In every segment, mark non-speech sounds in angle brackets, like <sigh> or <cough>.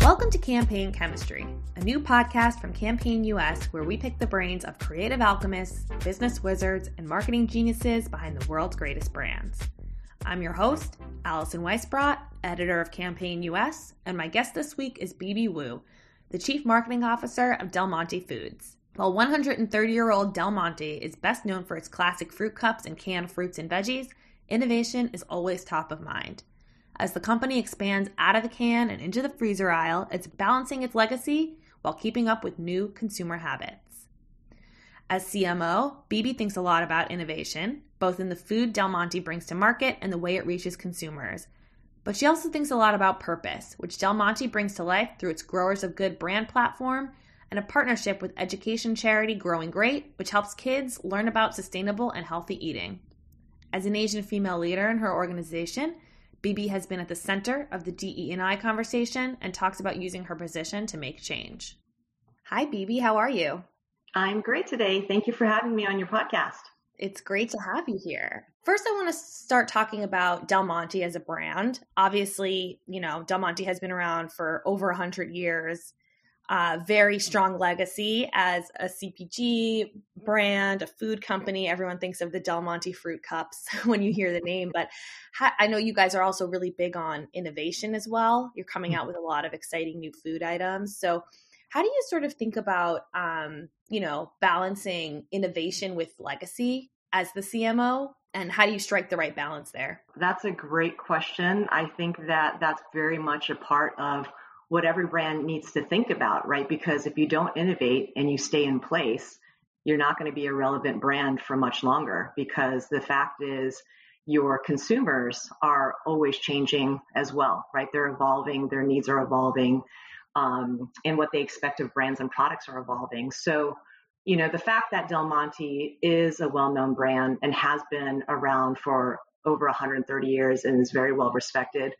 Welcome to Campaign Chemistry, a new podcast from Campaign US where we pick the brains of creative alchemists, business wizards, and marketing geniuses behind the world's greatest brands. I'm your host, Alison Weissbrot, editor of Campaign US, and my guest this week is BB Wu, the Chief Marketing Officer of Del Monte Foods. While 130 year old Del Monte is best known for its classic fruit cups and canned fruits and veggies, innovation is always top of mind. As the company expands out of the can and into the freezer aisle, it's balancing its legacy while keeping up with new consumer habits. As CMO, BB thinks a lot about innovation, both in the food Del Monte brings to market and the way it reaches consumers. But she also thinks a lot about purpose, which Del Monte brings to life through its Growers of Good brand platform and a partnership with education charity Growing Great, which helps kids learn about sustainable and healthy eating. As an Asian female leader in her organization, BB has been at the center of the DE&I conversation and talks about using her position to make change. Hi, BB. How are you? I'm great today. Thank you for having me on your podcast. It's great to have you here. First, I want to start talking about Del Monte as a brand. Obviously, you know, Del Monte has been around for over 100 years uh, very strong legacy as a CPG brand, a food company. Everyone thinks of the Del Monte fruit cups <laughs> when you hear the name, but ha- I know you guys are also really big on innovation as well. You're coming out with a lot of exciting new food items. So, how do you sort of think about, um, you know, balancing innovation with legacy as the CMO? And how do you strike the right balance there? That's a great question. I think that that's very much a part of what every brand needs to think about, right? Because if you don't innovate and you stay in place, you're not going to be a relevant brand for much longer because the fact is your consumers are always changing as well, right? They're evolving, their needs are evolving, um, and what they expect of brands and products are evolving. So, you know, the fact that Del Monte is a well known brand and has been around for over 130 years and is very well respected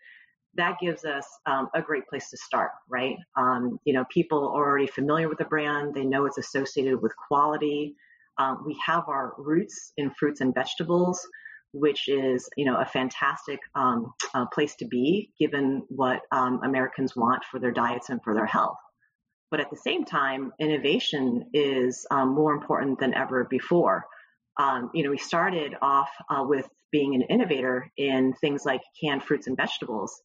that gives us um, a great place to start, right? Um, you know, people are already familiar with the brand. They know it's associated with quality. Um, we have our roots in fruits and vegetables, which is, you know, a fantastic um, uh, place to be given what um, Americans want for their diets and for their health. But at the same time, innovation is um, more important than ever before. you know, we started off uh, with being an innovator in things like canned fruits and vegetables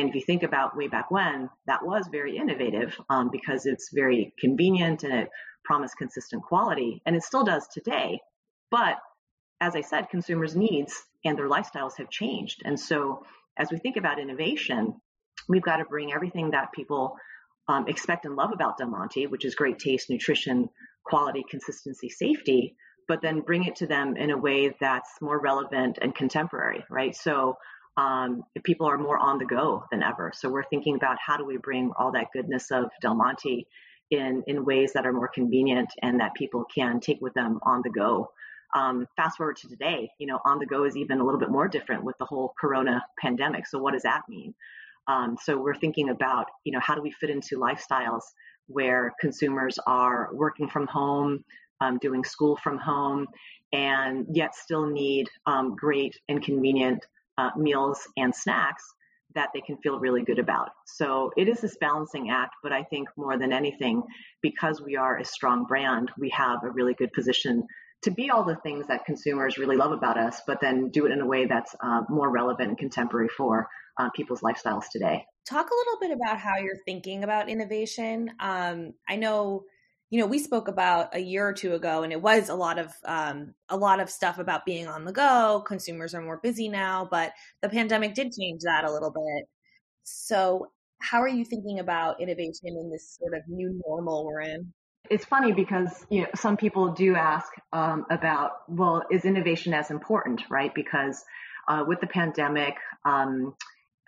and if you think about way back when, that was very innovative um, because it's very convenient and it promised consistent quality, and it still does today. But as I said, consumers' needs and their lifestyles have changed. And so as we think about innovation, we've got to bring everything that people um, expect and love about Del Monte, which is great taste, nutrition, quality, consistency, safety, but then bring it to them in a way that's more relevant and contemporary, right? So um, people are more on the go than ever. So we're thinking about how do we bring all that goodness of Del Monte in, in ways that are more convenient and that people can take with them on the go. Um, fast forward to today, you know, on the go is even a little bit more different with the whole corona pandemic. So what does that mean? Um, so we're thinking about, you know, how do we fit into lifestyles where consumers are working from home, um, doing school from home, and yet still need um, great and convenient uh, meals and snacks that they can feel really good about. So it is this balancing act, but I think more than anything, because we are a strong brand, we have a really good position to be all the things that consumers really love about us, but then do it in a way that's uh, more relevant and contemporary for uh, people's lifestyles today. Talk a little bit about how you're thinking about innovation. Um, I know you know, we spoke about a year or two ago, and it was a lot of um, a lot of stuff about being on the go. Consumers are more busy now, but the pandemic did change that a little bit. So, how are you thinking about innovation in this sort of new normal we're in? It's funny because you know some people do ask um, about, well, is innovation as important, right? Because uh, with the pandemic, um,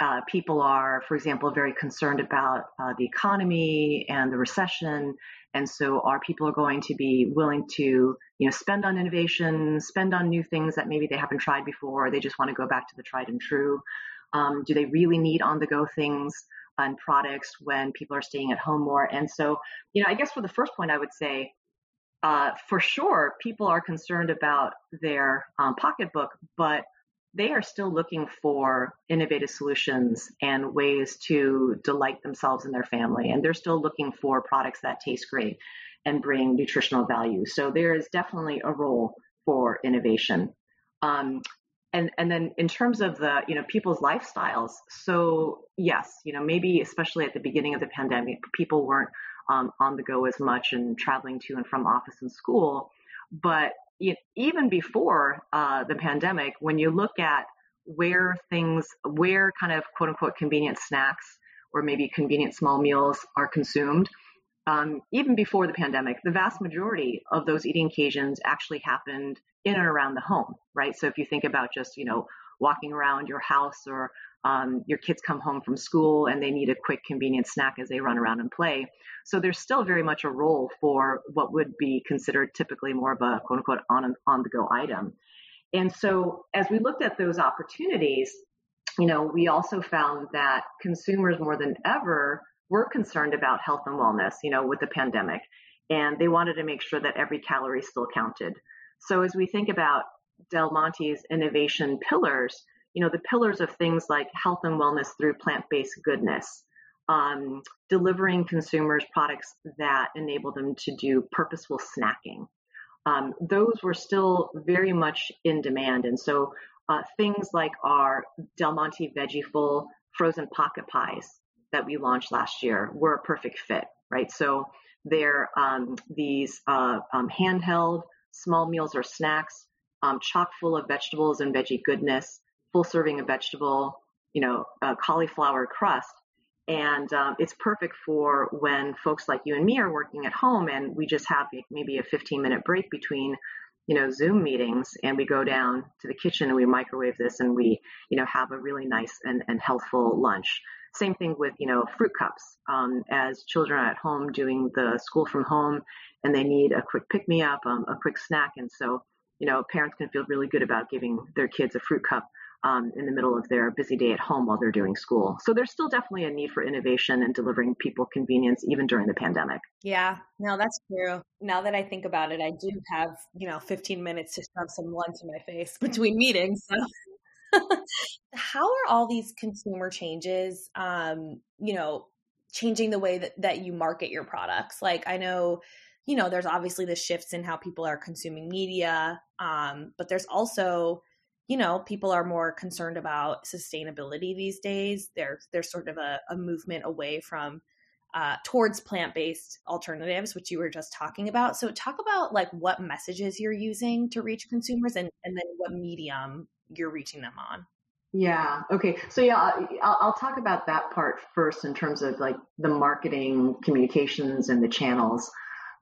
uh, people are, for example, very concerned about uh, the economy and the recession. And so are people are going to be willing to, you know, spend on innovation, spend on new things that maybe they haven't tried before, or they just want to go back to the tried and true? Um, do they really need on the go things and products when people are staying at home more? And so, you know, I guess for the first point, I would say, uh, for sure, people are concerned about their um, pocketbook, but they are still looking for innovative solutions and ways to delight themselves and their family. And they're still looking for products that taste great and bring nutritional value. So there is definitely a role for innovation. Um, and and then in terms of the you know people's lifestyles, so yes, you know maybe especially at the beginning of the pandemic, people weren't um, on the go as much and traveling to and from office and school, but even before uh, the pandemic, when you look at where things, where kind of quote unquote convenient snacks or maybe convenient small meals are consumed, um, even before the pandemic, the vast majority of those eating occasions actually happened in and around the home, right? So if you think about just, you know, walking around your house or um, your kids come home from school and they need a quick, convenient snack as they run around and play. So there's still very much a role for what would be considered typically more of a quote unquote on, on the go item. And so as we looked at those opportunities, you know, we also found that consumers more than ever were concerned about health and wellness, you know, with the pandemic. And they wanted to make sure that every calorie still counted. So as we think about Del Monte's innovation pillars, you know, the pillars of things like health and wellness through plant-based goodness, um, delivering consumers products that enable them to do purposeful snacking. Um, those were still very much in demand. And so uh, things like our Del Monte Veggieful frozen pocket pies that we launched last year were a perfect fit, right? So they're um, these uh, um, handheld small meals or snacks, um, chock full of vegetables and veggie goodness, full serving of vegetable, you know, cauliflower crust. And um, it's perfect for when folks like you and me are working at home and we just have maybe a 15 minute break between, you know, Zoom meetings and we go down to the kitchen and we microwave this and we, you know, have a really nice and, and healthful lunch. Same thing with, you know, fruit cups. Um, as children are at home doing the school from home and they need a quick pick me up, um, a quick snack. And so, you know, parents can feel really good about giving their kids a fruit cup um, in the middle of their busy day at home while they're doing school. So there's still definitely a need for innovation and delivering people convenience even during the pandemic. Yeah, no, that's true. Now that I think about it, I do have, you know, 15 minutes to shove some lunch in my face <laughs> between meetings. So <laughs> how are all these consumer changes, um, you know, changing the way that, that you market your products? Like I know you know, there's obviously the shifts in how people are consuming media, um, but there's also you know, people are more concerned about sustainability these days. There's there's sort of a, a movement away from uh, towards plant-based alternatives, which you were just talking about. So talk about like what messages you're using to reach consumers and, and then what medium you're reaching them on. Yeah. Okay. So yeah, I'll, I'll talk about that part first in terms of like the marketing communications and the channels.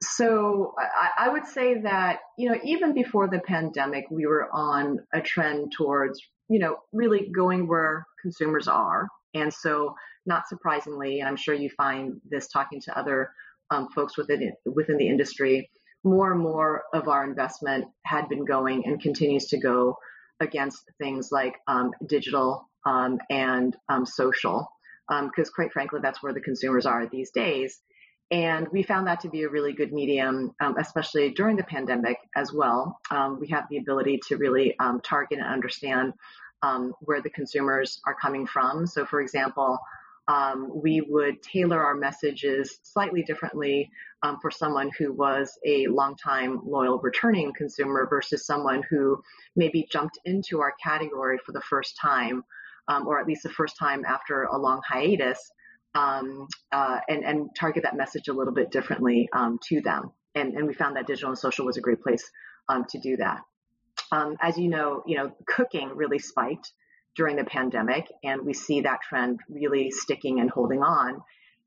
So I, I, would say that, you know, even before the pandemic, we were on a trend towards, you know, really going where consumers are. And so not surprisingly, and I'm sure you find this talking to other um, folks within, within the industry, more and more of our investment had been going and continues to go against things like um, digital um, and um, social, because um, quite frankly, that's where the consumers are these days. And we found that to be a really good medium, um, especially during the pandemic as well. Um, we have the ability to really um, target and understand um, where the consumers are coming from. So, for example, um, we would tailor our messages slightly differently um, for someone who was a longtime loyal returning consumer versus someone who maybe jumped into our category for the first time, or at least the first time after a long hiatus um, uh, and, and target that message a little bit differently um, to them. And, and we found that digital and social was a great place um, to do that. Um, as you know, you know, cooking really spiked during the pandemic, and we see that trend really sticking and holding on.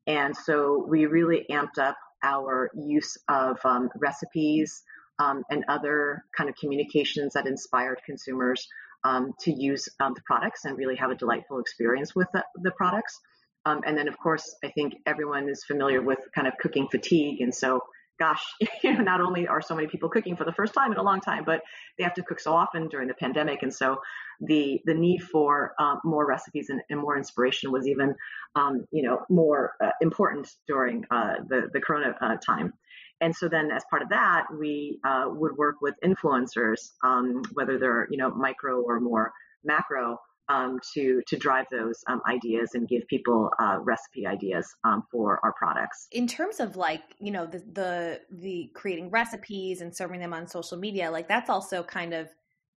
And so we really amped up our use of um, recipes um, and other kind of communications that inspired consumers to use the products and really have a delightful experience with the, the products. Um, and then, of course, I think everyone is familiar with kind of cooking fatigue. And so, gosh, <laughs> you know, not only are so many people cooking for the first time in a long time, but they have to cook so often during the pandemic. And so, the the need for um, more recipes and, and, more inspiration was even, um, you know, more uh, important during uh, the the Corona uh, time. And so then, as part of that, we uh, would work with influencers, um, whether they're you know micro or more macro um, to to drive those um, ideas and give people uh, recipe ideas um, for our products. In terms of like you know the the the creating recipes and serving them on social media, like that's also kind of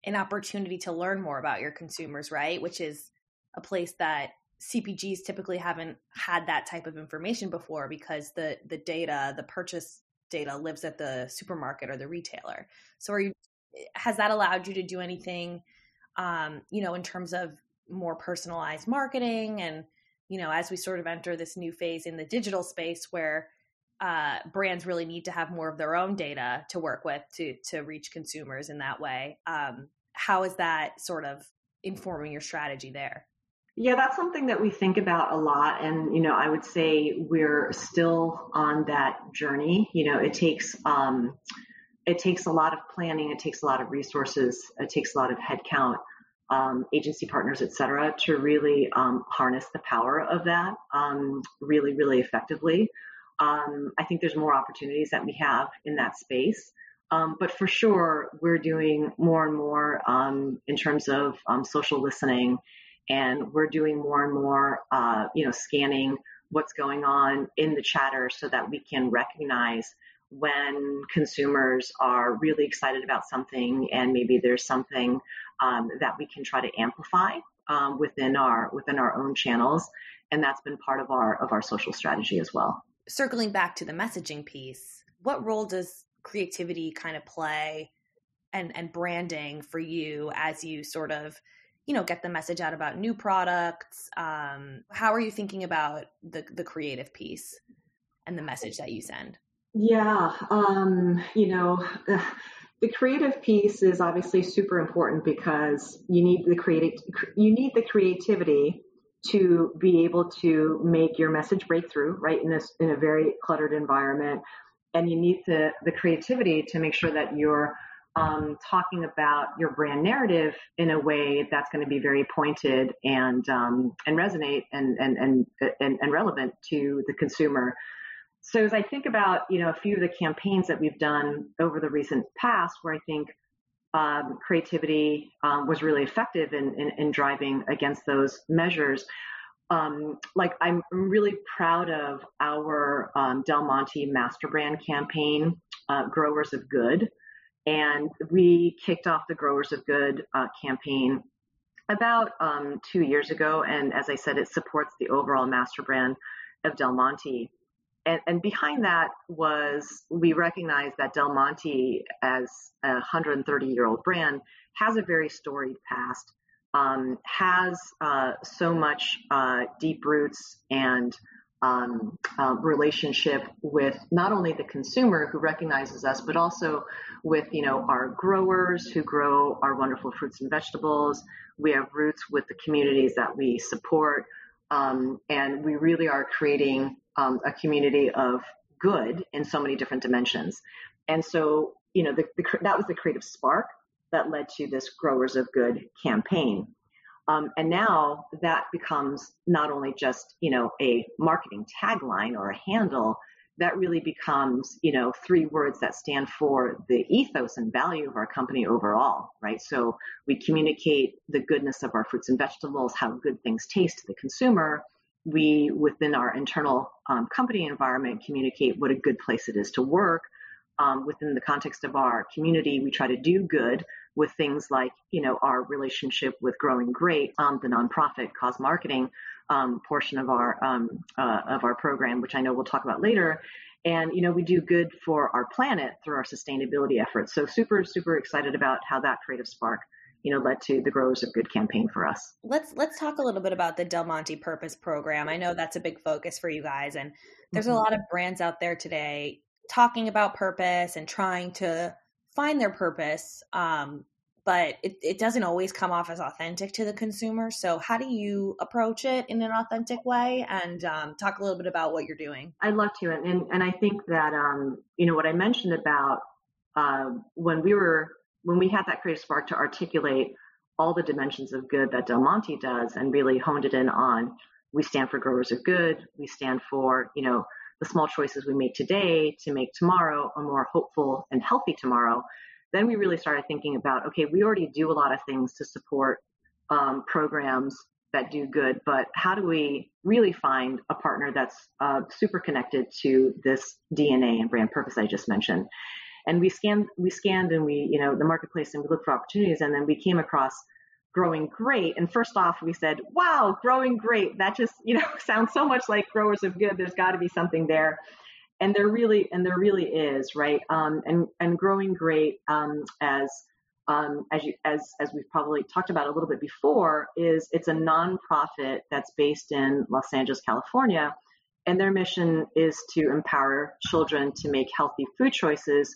an opportunity to learn more about your consumers, right? Which is a place that CPGs typically haven't had that type of information before because the the data, the purchase data lives at the supermarket or the retailer. So are you has that allowed you to do anything um, you know, in terms of more personalized marketing and you know, as we sort of enter this new phase in the digital space where uh, brands really need to have more of their own data to work with to to reach consumers in that way. Um, how is that sort of informing your strategy there? Yeah, that's something that we think about a lot. And, you know, I would say we're still on that journey. You know, it takes, um, it takes a lot of planning. It takes a lot of resources. It takes a lot of headcount, um, agency partners, et cetera, to really um, harness the power of that um, really, really effectively. Um, I think there's more opportunities that we have in that space. Um, but for sure, we're doing more and more um, in terms of social listening, and we're doing more and more, uh, you know, scanning what's going on in the chatter so that we can recognize when consumers are really excited about something, and maybe there's something um, that we can try to amplify um, within our within our own channels, and that's been part of our of our social strategy as well. Circling back to the messaging piece, what role does creativity kind of play and and branding for you as you sort of you know get the message out about new products um, how are you thinking about the the creative piece and the message that you send yeah um, you know <sighs> the creative piece is obviously super important because you need the creative you need the creativity to be able to make your message breakthrough right in this in a very cluttered environment and you need the, the creativity to make sure that you're um, talking about your brand narrative in a way that's going to be very pointed and um, and resonate and, and and and and relevant to the consumer. So as I think about you know a few of the campaigns that we've done over the recent past, where I think um, creativity um, was really effective in, in, in driving against those measures um, like I'm really proud of our um, Del Monte master brand campaign, uh, Growers of Good. And we kicked off the Growers of Good uh, campaign about um, two years ago. And as I said, it supports the overall master brand of Del Monte. And, and behind that was we recognize that Del Monte, as a 130 year old brand, has a very storied past um, has uh, so much uh, deep roots and um, uh, relationship with not only the consumer who recognizes us, but also with you know our growers who grow our wonderful fruits and vegetables. We have roots with the communities that we support, um, and we really are creating um, a community of good in so many different dimensions. And so you know the, the, that was the creative spark that led to this Growers of Good campaign. Um, and now that becomes not only just, you know, a marketing tagline or a handle, that really becomes, you know, three words that stand for the ethos and value of our company overall, right? So we communicate the goodness of our fruits and vegetables, how good things taste to the consumer. We, within our internal um, company environment, communicate what a good place it is to work. Um, within the context of our community, we try to do good with things like, you know, our relationship with Growing Great, um, the nonprofit cause marketing um, portion of our um, uh, of our program, which I know we'll talk about later. And you know, we do good for our planet through our sustainability efforts. So super, super excited about how that creative spark you know led to the growers of good campaign for us let's let's talk a little bit about the del monte purpose program i know that's a big focus for you guys and there's mm-hmm. a lot of brands out there today talking about purpose and trying to find their purpose, um, but it, it doesn't always come off as authentic to the consumer. So, how do you approach it in an authentic way? And um, talk a little bit about what you're doing. I'd love to, and and, I think that um, you know what I mentioned about uh, when we were when we had that creative spark to articulate all the dimensions of good that Del Monte does, and really honed it in on. We stand for growers of good. We stand for you know the small choices we make today to make tomorrow a more hopeful and healthy tomorrow, then we really started thinking about okay, we already do a lot of things to support um, programs that do good, but how do we really find a partner that's uh, super connected to this DNA and brand purpose I just mentioned? And we scanned, we scanned, and we, you know, the marketplace, and we looked for opportunities, and then we came across growing great. And first off, we said, "Wow, growing great! That just, you know, <laughs> sounds so much like growers of good. There's got to be something there." And there really, and there really is, right? Um, and and growing great um, as um, as you as as we've probably talked about a little bit before, is it's a nonprofit that's based in Los Angeles, California, and their mission is to empower children to make healthy food choices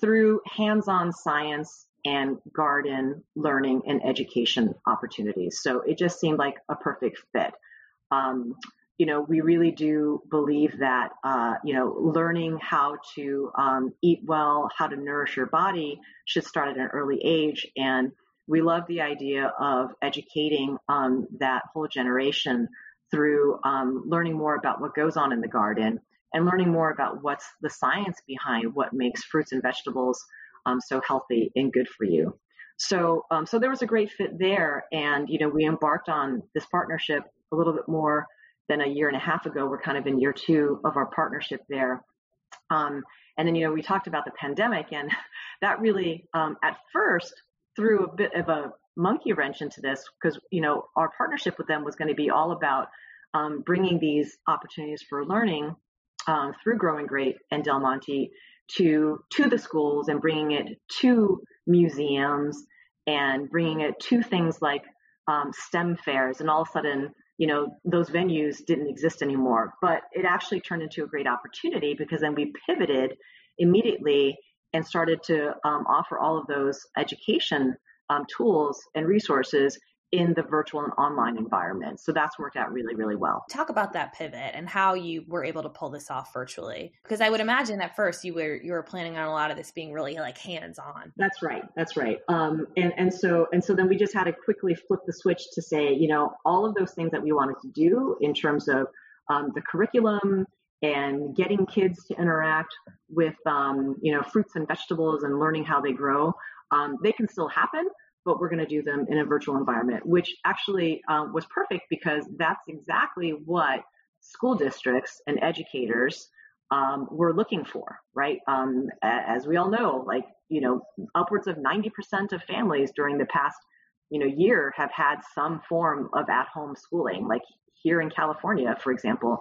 through hands-on science and garden learning and education opportunities. So it just seemed like a perfect fit. You know, we really do believe that, uh, you know, learning how to um, eat well, how to nourish your body should start at an early age. And we love the idea of educating um, that whole generation through um, learning more about what goes on in the garden and learning more about what's the science behind what makes fruits and vegetables um, so healthy and good for you. So, um, so there was a great fit there, and you know, we embarked on this partnership a little bit more than a year and a half ago. We're kind of in year two of our partnership there. Um, and then, you know, we talked about the pandemic, and <laughs> that really, um, at first, threw a bit of a monkey wrench into this because, you know, our partnership with them was going to be all about um, bringing these opportunities for learning um, through Growing Great and Del Monte to to the schools and bringing it to museums and bringing it to things like um, STEM fairs. And all of a sudden, you know, those venues didn't exist anymore. But it actually turned into a great opportunity because then we pivoted immediately and started to um, offer all of those education um, tools and resources in the virtual and online environment. So that's worked out really, really well. Talk about that pivot and how you were able to pull this off virtually. Because I would imagine at first you were you were planning on a lot of this being really like hands on. That's right. That's right. Um, and and so and so then we just had to quickly flip the switch to say, you know, all of those things that we wanted to do in terms of um, the curriculum and getting kids to interact with um, you know fruits and vegetables and learning how they grow. Um, they can still happen, but we're going to do them in a virtual environment, which actually um, was perfect because that's exactly what school districts and educators um, were looking for, right? Um, as we all know, like, you know, upwards of 90% of families during the past, you know, year have had some form of at home schooling. Like here in California, for example,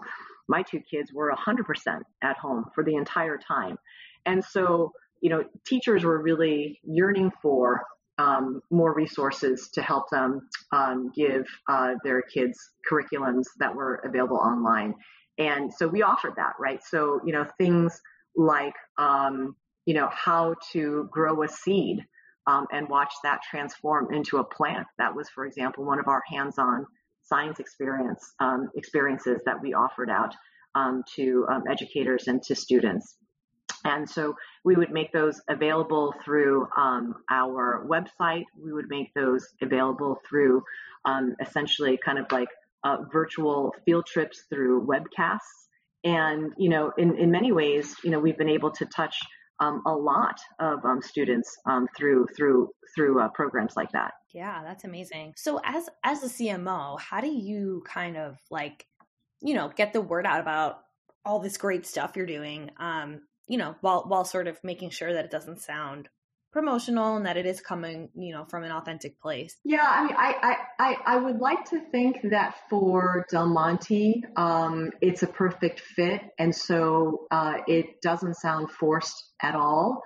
my two kids were 100% at home for the entire time. And so, you know, teachers were really yearning for um, more resources to help them um, give uh, their kids curriculums that were available online. And so we offered that, right? So, you know, things like, um, you know, how to grow a seed um, and watch that transform into a plant. That was, for example, one of our hands-on science experience um, experiences that we offered out um, to educators and to students. And so we would make those available through um, our website. We would make those available through um, essentially kind of like uh, virtual field trips through webcasts. And, you know, in, in many ways, you know, we've been able to touch um, a lot of um, students um, through through through uh, programs like that. Yeah, that's amazing. So as as a CMO, how do you kind of like, you know, get the word out about all this great stuff you're doing um, you know, while while sort of making sure that it doesn't sound promotional and that it is coming, you know, from an authentic place. Yeah, I mean, I I, I would like to think that for Del Monte, um, it's a perfect fit, and so uh, it doesn't sound forced at all.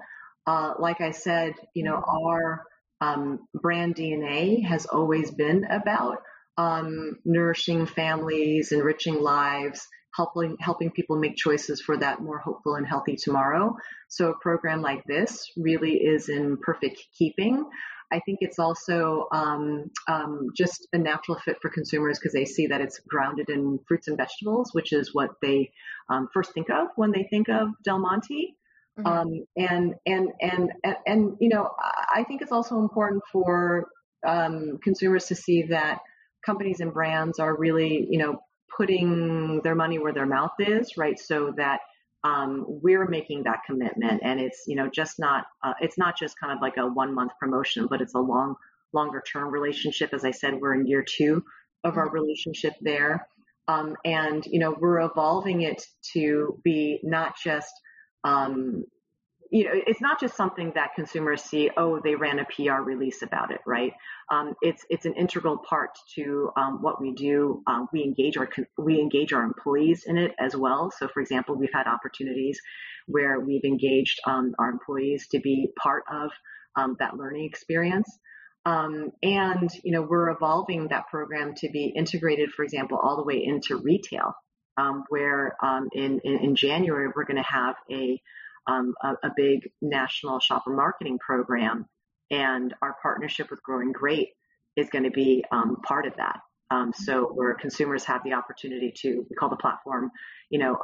Uh, like I said, you know, our um, brand DNA has always been about um, nourishing families, enriching lives, helping helping people make choices for that more hopeful and healthy tomorrow. So a program like this really is in perfect keeping. I think it's also um, um, just a natural fit for consumers because they see that it's grounded in fruits and vegetables, which is what they um, first think of when they think of Del Monte. Mm-hmm. Um, and, and and and and you know, I think it's also important for um, consumers to see that companies and brands are really, you know, putting their money where their mouth is, right? So that um, we're making that commitment, and it's you know just not uh, it's not just kind of like a one month promotion, but it's a long longer term relationship. As I said, we're in year two of our relationship there. Um, and, you know, we're evolving it to be not just, um, you know, it's not just something that consumers see. Oh, they ran a PR release about it, right? Um, it's it's an integral part to um, what we do. Um, we engage our we engage our employees in it as well. So, for example, we've had opportunities where we've engaged um, our employees to be part of that learning experience. Um, and, you know, we're evolving that program to be integrated, for example, all the way into retail, um, where um, in, in, in, January, we're going to have a, um, a, a, big national shopper marketing program. And our partnership with Growing Great is going to be um, part of that. Um, so where consumers have the opportunity to, we call the platform, you know,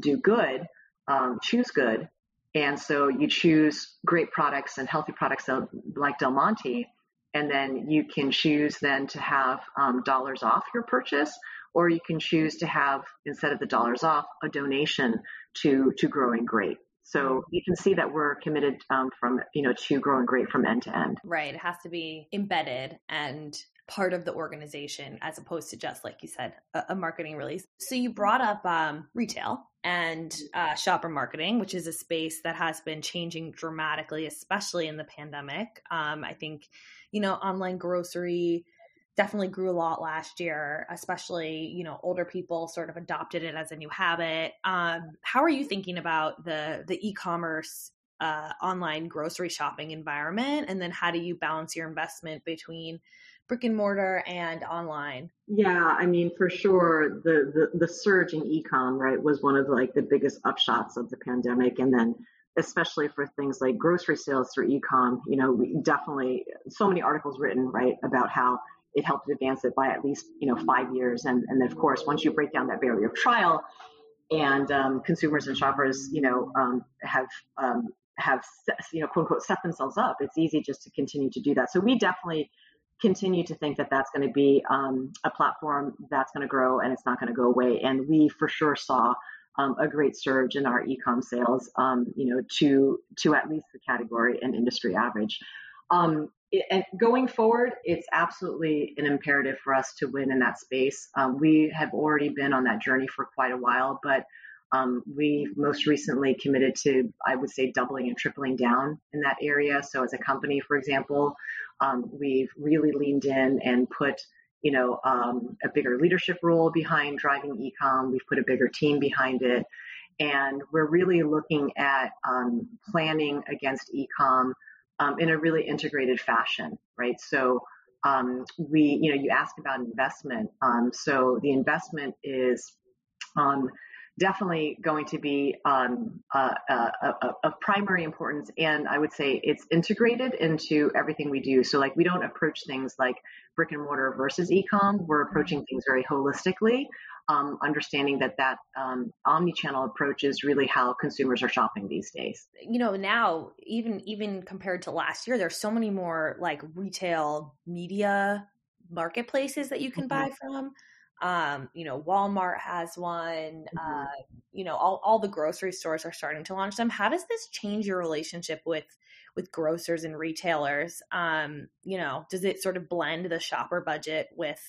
do good, choose good, and so you choose great products and healthy products like Del Monte, and then you can choose then to have um, dollars off your purchase, or you can choose to have instead of the dollars off a donation to to growing great. So you can see that we're committed um, from you know to growing great from end to end. Right, it has to be embedded and part of the organization as opposed to just like you said a, a marketing release. So you brought up um, retail and uh, shopper marketing, which is a space that has been changing dramatically, especially in the pandemic. Um, I think you know, online grocery definitely grew a lot last year, especially, you know, older people sort of adopted it as a new habit. Um, how are you thinking about the the e-commerce uh, online grocery shopping environment? And then how do you balance your investment between brick and mortar and online? Yeah, I mean, for sure, the the, the surge in e-com, right, was one of like the biggest upshots of the pandemic, and then especially for things like grocery sales through ecom, you know, we definitely so many articles written, right, about how it helped advance it by at least, you know, five years. And, and then of course, once you break down that barrier of trial and um, consumers and shoppers, you know, um, have, um, have, you know, quote unquote, set themselves up, it's easy just to continue to do that. So we definitely continue to think that that's going to be um, a platform that's going to grow and it's not going to go away. And we for sure saw um, a great surge in our ecom sales, um, you know, to to at least the category and industry average. Um, and going forward, it's absolutely an imperative for us to win in that space. Um, we have already been on that journey for quite a while, but um, we most recently committed to, I would say, doubling and tripling down in that area. So, as a company, for example, um, we've really leaned in and put you know, um, a bigger leadership role behind driving ecom. We've put a bigger team behind it. And we're really looking at um, planning against ecom um, in a really integrated fashion, right? So um, we, you know, you asked about investment. Um, so the investment is um, definitely going to be um, uh, of primary importance. And I would say it's integrated into everything we do. So like we don't approach things like brick and mortar versus ecom. We're approaching things very holistically, um, understanding that that um, omni-channel approach is really how consumers are shopping these days. You know, now even even compared to last year, there's so many more like retail media marketplaces that you can mm-hmm. buy from. Um, you know, Walmart has one. Mm-hmm. Uh, you know, all, all the grocery stores are starting to launch them. How does this change your relationship with with grocers and retailers? Um, you know, does it sort of blend the shopper budget with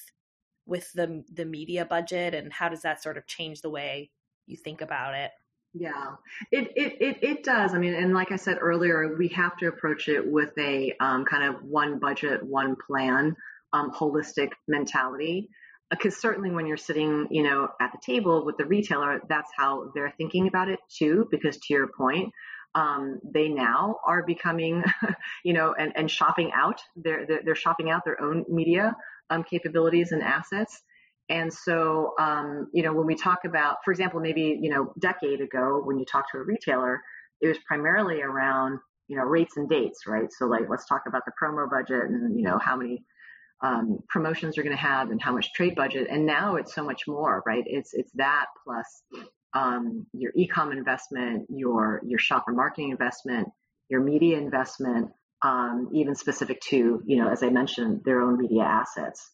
with the the media budget, and how does that sort of change the way you think about it? Yeah, it, it, it, it, does. I mean, and like I said earlier, we have to approach it with a um, kind of one budget, one plan, um, holistic mentality because certainly when you're sitting, you know, at the table with the retailer, that's how they're thinking about it too. Because to your point, um, they now are becoming, <laughs> you know, and, and shopping out. They're, they're, they're shopping out their own media um, capabilities and assets. And so, um, you know, when we talk about, for example, maybe you know, decade ago, when you talk to a retailer, it was primarily around you know rates and dates, right? So like, let's talk about the promo budget and you know how many um, promotions you're going to have and how much trade budget. And now it's so much more, right? It's it's that plus um, your e-com investment, your your shopper marketing investment, your media investment, um, even specific to you know as I mentioned their own media assets.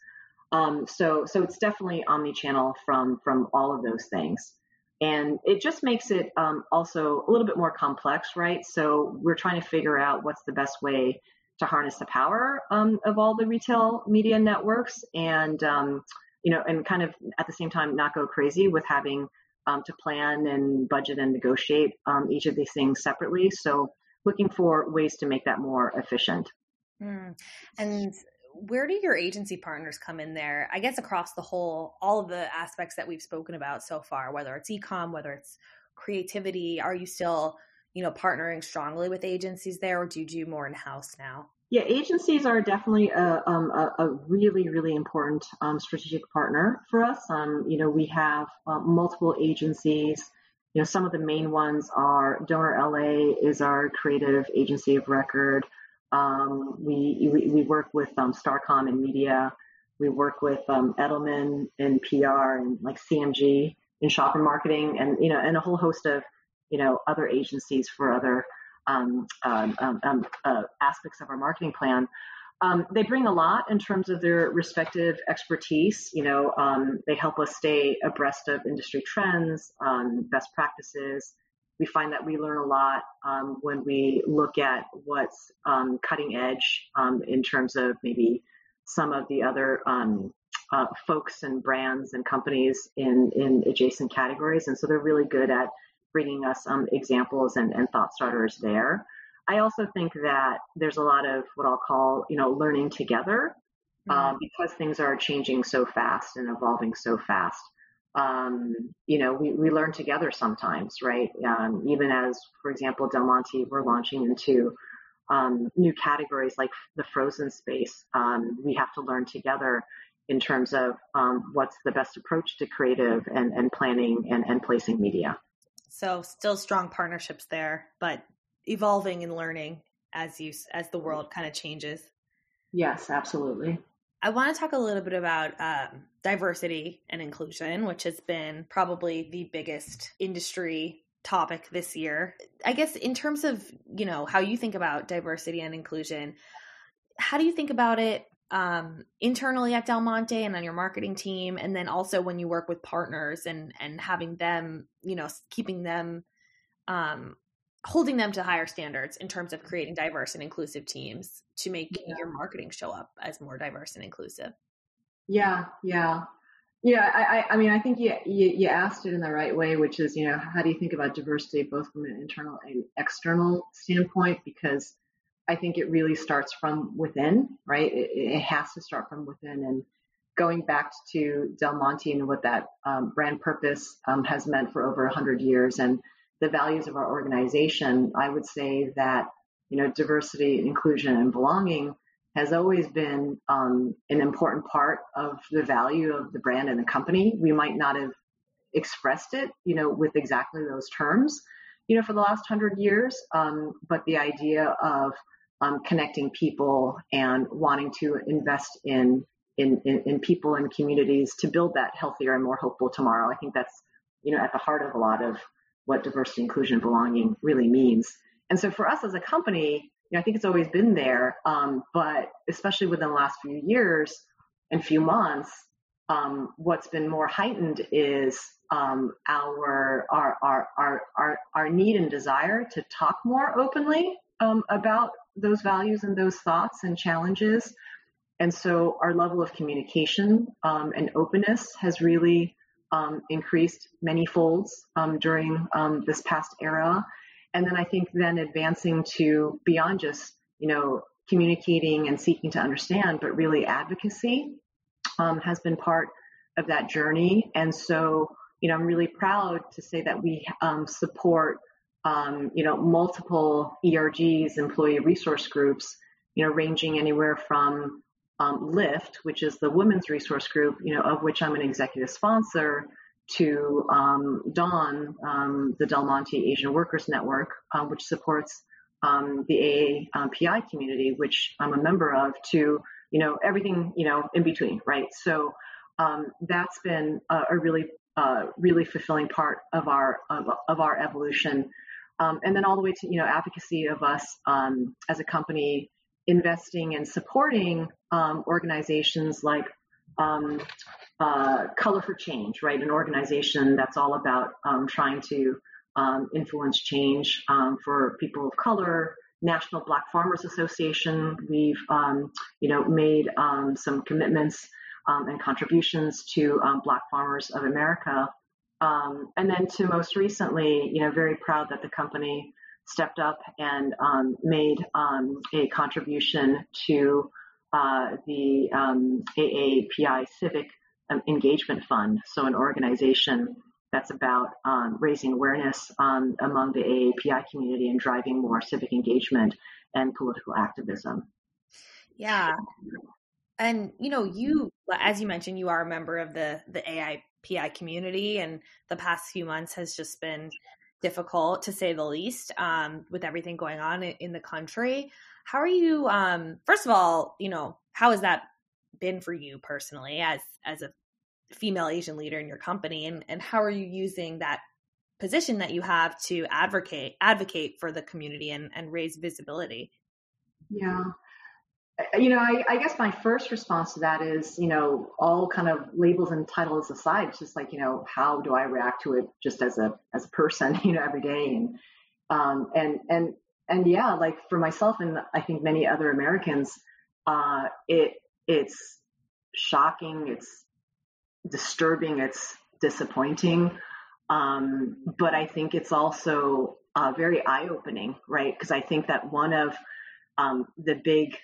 Um, so so it's definitely omni-channel from from all of those things. And it just makes it um, also a little bit more complex, right? So we're trying to figure out what's the best way to harness the power um, of all the retail media networks and um, you know and kind of at the same time not go crazy with having um, to plan and budget and negotiate each of these things separately so looking for ways to make that more efficient mm. and where do your agency partners come in there i guess across the whole all of the aspects that we've spoken about so far whether it's ecom whether it's creativity are you still you know, partnering strongly with agencies there, or do you do more in house now? Yeah, agencies are definitely a, um, a, a really, really important um, strategic partner for us. Um, you know, we have uh, multiple agencies. You know, some of the main ones are Doner LA is our creative agency of record. Um, we, we, we work with um, Starcom and media. We work with um, Edelman in PR and like CMG in shopper marketing, and you know, and a whole host of you know, other agencies for other um, um, um, um, uh, aspects of our marketing plan. Um, they bring a lot in terms of their respective expertise. You know, um, they help us stay abreast of industry trends, best practices. We find that we learn a lot when we look at what's cutting edge in terms of maybe some of the other uh, folks and brands and companies in in adjacent categories, and so they're really good at bringing us um, examples and, and thought starters there. I also think that there's a lot of what I'll call, you know, learning together uh, mm-hmm. because things are changing so fast and evolving so fast. Um, you know, we, we learn together sometimes, right? Um, even as, for example, Del Monte, we're launching into um, new categories like the frozen space. Um, we have to learn together in terms of um, what's the best approach to creative and, and planning and, and placing media. So still strong partnerships there, but evolving and learning as you as the world kind of changes. Yes, absolutely. I want to talk a little bit about um, diversity and inclusion, which has been probably the biggest industry topic this year. I guess in terms of you know how you think about diversity and inclusion, how do you think about it um, internally at Del Monte and on your marketing team, and then also when you work with partners and and having them, you know, keeping them, um, holding them to higher standards in terms of creating diverse and inclusive teams to make yeah. your marketing show up as more diverse and inclusive. Yeah, yeah, yeah. I, I mean, I think you, you you asked it in the right way, which is, you know, how do you think about diversity both from an internal and external standpoint? Because I think it really starts from within, right? It, it has to start from within. And going back to Del Monte and what that um, brand purpose um, has meant for over 100 years and the values of our organization, I would say that, you know, diversity, inclusion, and belonging has always been um, an important part of the value of the brand and the company. We might not have expressed it, you know, with exactly those terms, you know, for the last hundred years. Um, but the idea of um, connecting people and wanting to invest in, in, in, in people and communities to build that healthier and more hopeful tomorrow. I think that's, you know, at the heart of a lot of what diversity, inclusion, belonging really means. And so for us as a company, you know, I think it's always been there, um, but especially within the last few years and few months, um, what's been more heightened is um, our, our, our, our, our, our need and desire to talk more openly um, about those values and those thoughts and challenges. And so our level of communication um, and openness has really um, increased many folds um, during um, this past era. And then I think then advancing to beyond just, you know, communicating and seeking to understand, but really advocacy um, has been part of that journey. And so, you know, I'm really proud to say that we um, support um, you know, multiple ERGs, employee resource groups, you know, ranging anywhere from um, LIFT, which is the women's resource group, you know, of which I'm an executive sponsor, to um, DAWN, um, the Del Monte Asian Workers Network, um, which supports um, the AAPI community, which I'm a member of, to you know everything you know in between, right? So that's been a, a really uh, really fulfilling part of our of, of our evolution um, and then all the way to you know advocacy of us um, as a company investing and supporting um, organizations like um, uh, Color for Change, right? An organization that's all about um, trying to um, influence change for people of color National Black Farmers Association. We've, um, you know, made um, some commitments um, and contributions to um, Black Farmers of America. Um, and then to most recently, you know, very proud that the company stepped up and um, made a contribution to uh, the AAPI Civic Engagement Fund, so an organization that's about um, raising awareness um, among the AAPI community and driving more civic engagement and political activism. Yeah. And you know, you as you mentioned, you are a member of the the AAPI community, and the past few months has just been difficult to say the least um, with everything going on in, the country. How are you? Um, first of all, you know, how has that been for you personally as as a female Asian leader in your company and, and how are you using that position that you have to advocate advocate for the community and, and raise visibility? Yeah. You know, I, I, guess my first response to that is, you know, all kind of labels and titles aside, it's just like, you know, how do I react to it just as a as a person, <laughs> you know, every day and um and and and yeah, like for myself and I think many other Americans, uh it it's shocking, it's disturbing, it's disappointing. Um, but I think it's also uh, very eye opening, right? Because I think that one of um, the big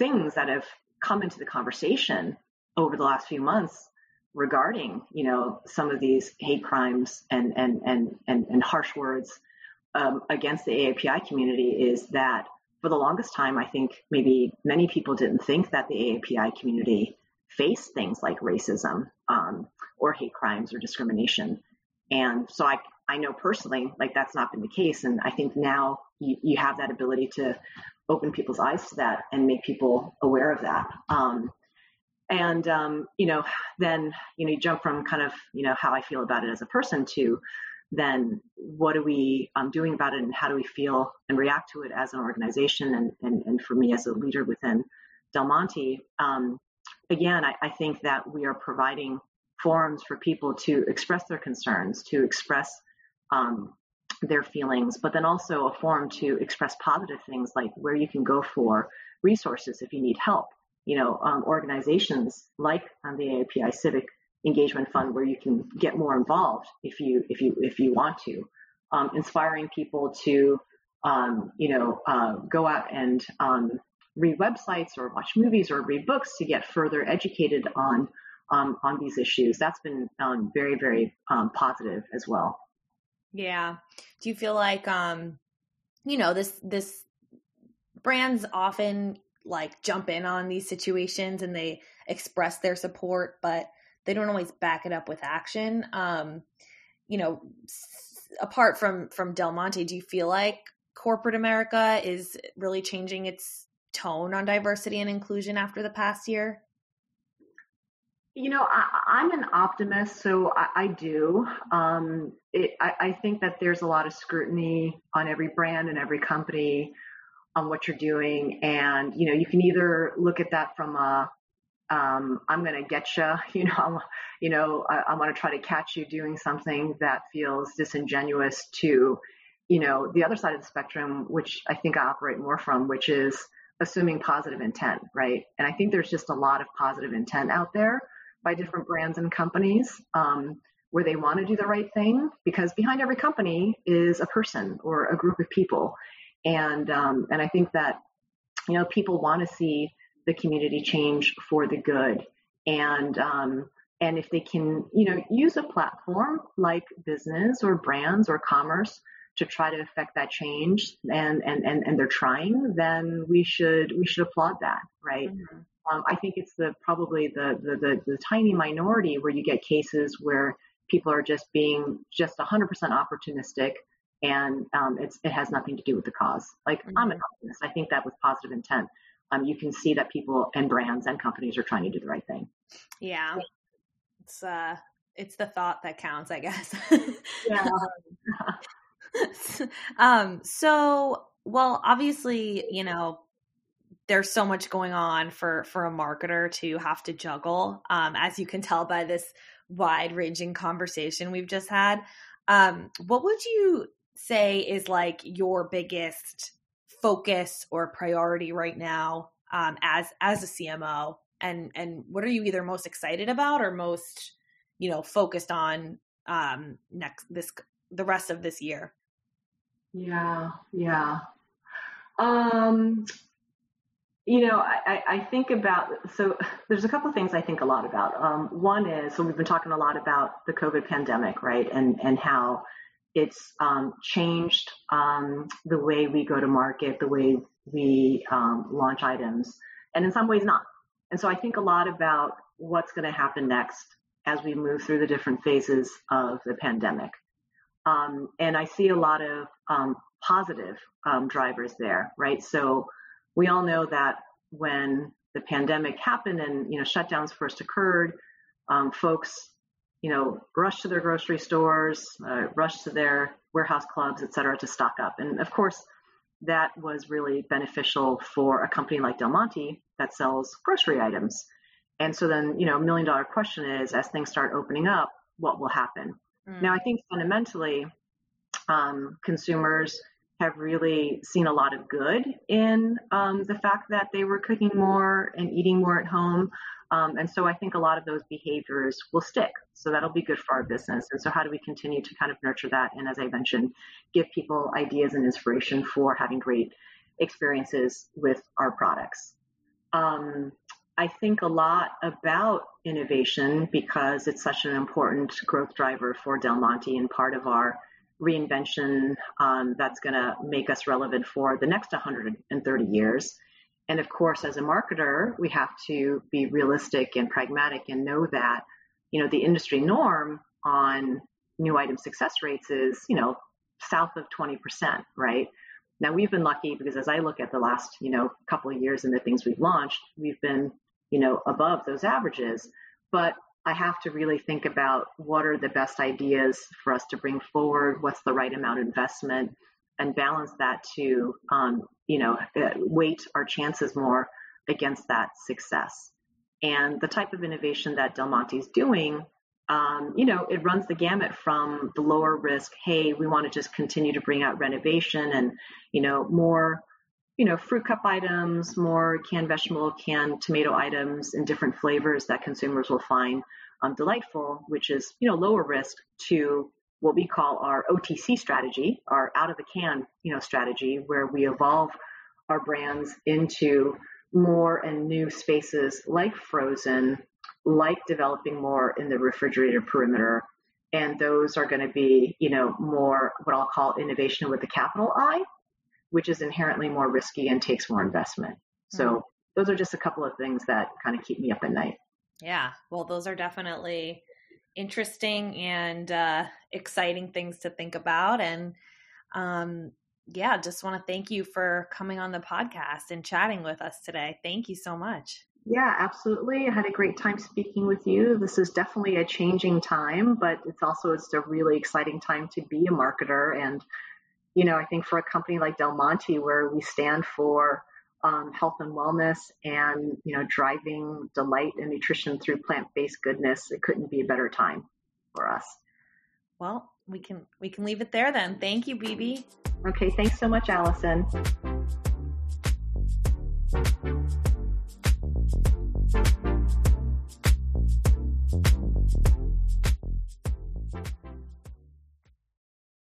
things that have come into the conversation over the last few months regarding, you know, some of these hate crimes and and and and, and harsh words um, against the AAPI community is that for the longest time, I think maybe many people didn't think that the AAPI community faced things like racism um, or hate crimes or discrimination. And so I, I know personally, like that's not been the case. And I think now you, you have that ability to open people's eyes to that and make people aware of that. Um, and, um, you know, then, you know, you jump from kind of, you know, how I feel about it as a person to then what are we um, doing about it and how do we feel and react to it as an organization and, and, and for me as a leader within Del Monte. Um, again, I, I think that we are providing forums for people to express their concerns, to express um, their feelings, but then also a forum to express positive things like where you can go for resources if you need help. You know, um, organizations like um, the AAPI Civic Engagement Fund, where you can get more involved if you if you if you want to, um, inspiring people to um, you know uh, go out and um, read websites or watch movies or read books to get further educated on um, on these issues. That's been very very positive as well. Yeah. Do you feel like um, you know this this brands often like jump in on these situations and they express their support, but they don't always back it up with action. Um, you know, apart from from Del Monte, do you feel like corporate America is really changing its tone on diversity and inclusion after the past year? You know, I, am an optimist, so I, I do. Um, it, I, I, think that there's a lot of scrutiny on every brand and every company on what you're doing, and you know, you can either look at that from a um, I'm going to get you, <laughs> you know, I'm, you know, I, I want to try to catch you doing something that feels disingenuous to, you know, the other side of the spectrum, which I think I operate more from, which is assuming positive intent, right? And I think there's just a lot of positive intent out there by different brands and companies um, where they want to do the right thing because behind every company is a person or a group of people, and um, and I think that you know people want to see the community change for the good, and um, and if they can you know use a platform like business or brands or commerce to try to affect that change and, and, and, and they're trying, then we should, we should applaud that, right? Mm-hmm. Um, I think it's the, probably the, the, the, the tiny minority where you get cases where people are just being just 100% opportunistic and um, it has nothing to do with the cause. Like mm-hmm. I'm an optimist. I think that with positive intent, um, you can see that people and brands and companies are trying to do the right thing. Yeah, it's uh, it's the thought that counts, I guess. yeah. <laughs> um, so, well, obviously, you know, there's so much going on for for a marketer to have to juggle. Um, as you can tell by this wide ranging conversation we've just had. Um, what would you say is like your biggest focus or priority right now um, as as a CMO? And and what are you either most excited about or most you know focused on um, next this the rest of this year? Yeah, yeah. Um, you know, I, I think about so <laughs> there's a couple things I think a lot about. Um, one is so we've been talking a lot about the COVID pandemic, right, and and how it's um, changed um, the way we go to market, the way we um, launch items, and in some ways not. And so I think a lot about what's going to happen next as we move through the different phases of the pandemic. Um, and I see a lot of um, positive drivers there, right? So we all know that when the pandemic happened and you know shutdowns first occurred, folks you know, rushed to their grocery stores, uh, rush to their warehouse clubs, et cetera, to stock up. And of course, that was really beneficial for a company like Del Monte that sells grocery items. And so then, you know, a million dollar question is as things start opening up, what will happen? Mm. Now, I think fundamentally, um, consumers have really seen a lot of good in um, the fact that they were cooking more and eating more at home. Um, and so I think a lot of those behaviors will stick. So that'll be good for our business. And so how do we continue to kind of nurture that? And as I mentioned, give people ideas and inspiration for having great experiences with our products. Um, I think a lot about innovation because it's such an important growth driver for Del Monte and part of our reinvention um, that's going to make us relevant for the next 130 years. And of course, as a marketer, we have to be realistic and pragmatic and know that, you know, the industry norm on new item success rates is, you know, south of 20%, right? Now we've been lucky because as I look at the last, you know, couple of years and the things we've launched, we've been, you know, above those averages. But I have to really think about what are the best ideas for us to bring forward, what's the right amount of investment, and balance that to, um, you know, uh, weight our chances more against that success. And the type of innovation that Del Monte is doing, um, you know, it runs the gamut from the lower risk, hey, we want to just continue to bring out renovation and, you know, more, you know, fruit cup items, more canned vegetable, canned tomato items in different flavors that consumers will find um, delightful, which is, you know, lower risk to what we call our OTC strategy, our out of the can, you know, strategy, where we evolve our brands into more and new spaces like frozen, like developing more in the refrigerator perimeter. And those are going to be, you know, more what I'll call innovation with a capital I, which is inherently more risky and takes more investment. So mm-hmm. those are just a couple of things that kind of keep me up at night. Yeah. Well, those are definitely interesting and uh, exciting things to think about. And um, yeah, just want to thank you for coming on the podcast and chatting with us today. Thank you so much. Yeah, absolutely. I had a great time speaking with you. This is definitely a changing time, but it's also it's a really exciting time to be a marketer. And you know, I think for a company like Del Monte, where we stand for um, health and wellness and you know driving delight and nutrition through plant-based goodness it couldn't be a better time for us. Well we can we can leave it there then. Thank you bb okay thanks so much Alison